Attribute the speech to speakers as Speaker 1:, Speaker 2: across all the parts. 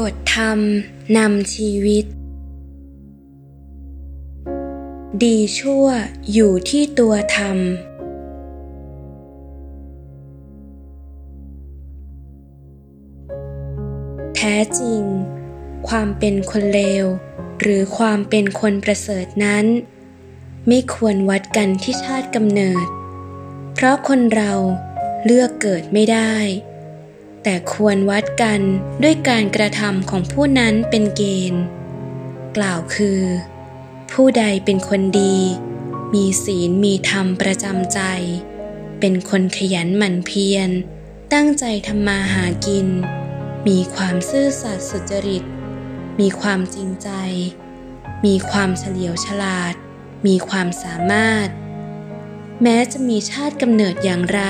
Speaker 1: บทธรรมนำชีวิต ดีชั่วอยู่ที่ตัวธรรม แท้จริง ความเป็นคนเลว หรือความเป็นคนประเสริฐนั้น ไม่ควรวัดกันที่ชาติกำเนิด เพราะคนเราเลือกเกิดไม่ได้ แต่ควรวัดกันด้วยการกระทำของผู้นั้นเป็นเกณฑ์ กล่าวคือ ผู้ใดเป็นคนดี มีศีลมีธรรมประจำใจ เป็นคนขยันหมั่นเพียร ตั้งใจทำมาหากิน มีความซื่อสัตย์สุจริต มีความจริงใจ มีความเฉลียวฉลาด มีความสามารถ แม้จะมีชาติกำเนิดอย่างไร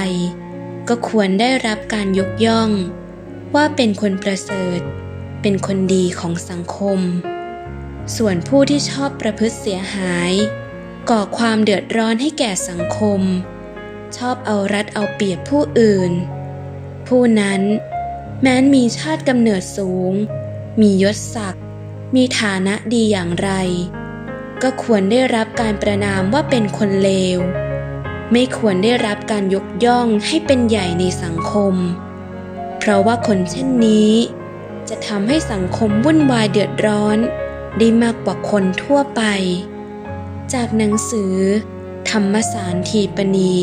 Speaker 1: ก็ควรได้รับการยกย่อง ว่าเป็นคนประเสริฐ เป็นคนดีของสังคม ส่วนผู้ที่ชอบประพฤติเสียหาย ก่อความเดือดร้อนให้แก่สังคม ชอบเอารัดเอาเปรียบผู้อื่น ผู้นั้น แม้นมีชาติกำเนิดสูง มียศศักดิ์มีฐานะดีอย่างไร ก็ควรได้รับการประนามว่าเป็นคนเลว ไม่ควรได้รับการยกย่องให้เป็นใหญ่ในสังคม เพราะว่าคนเช่นนี้ จะทำให้สังคมวุ่นวายเดือดร้อน ได้มากกว่าคนทั่วไป จากหนังสือ ธรรมสารทีปณี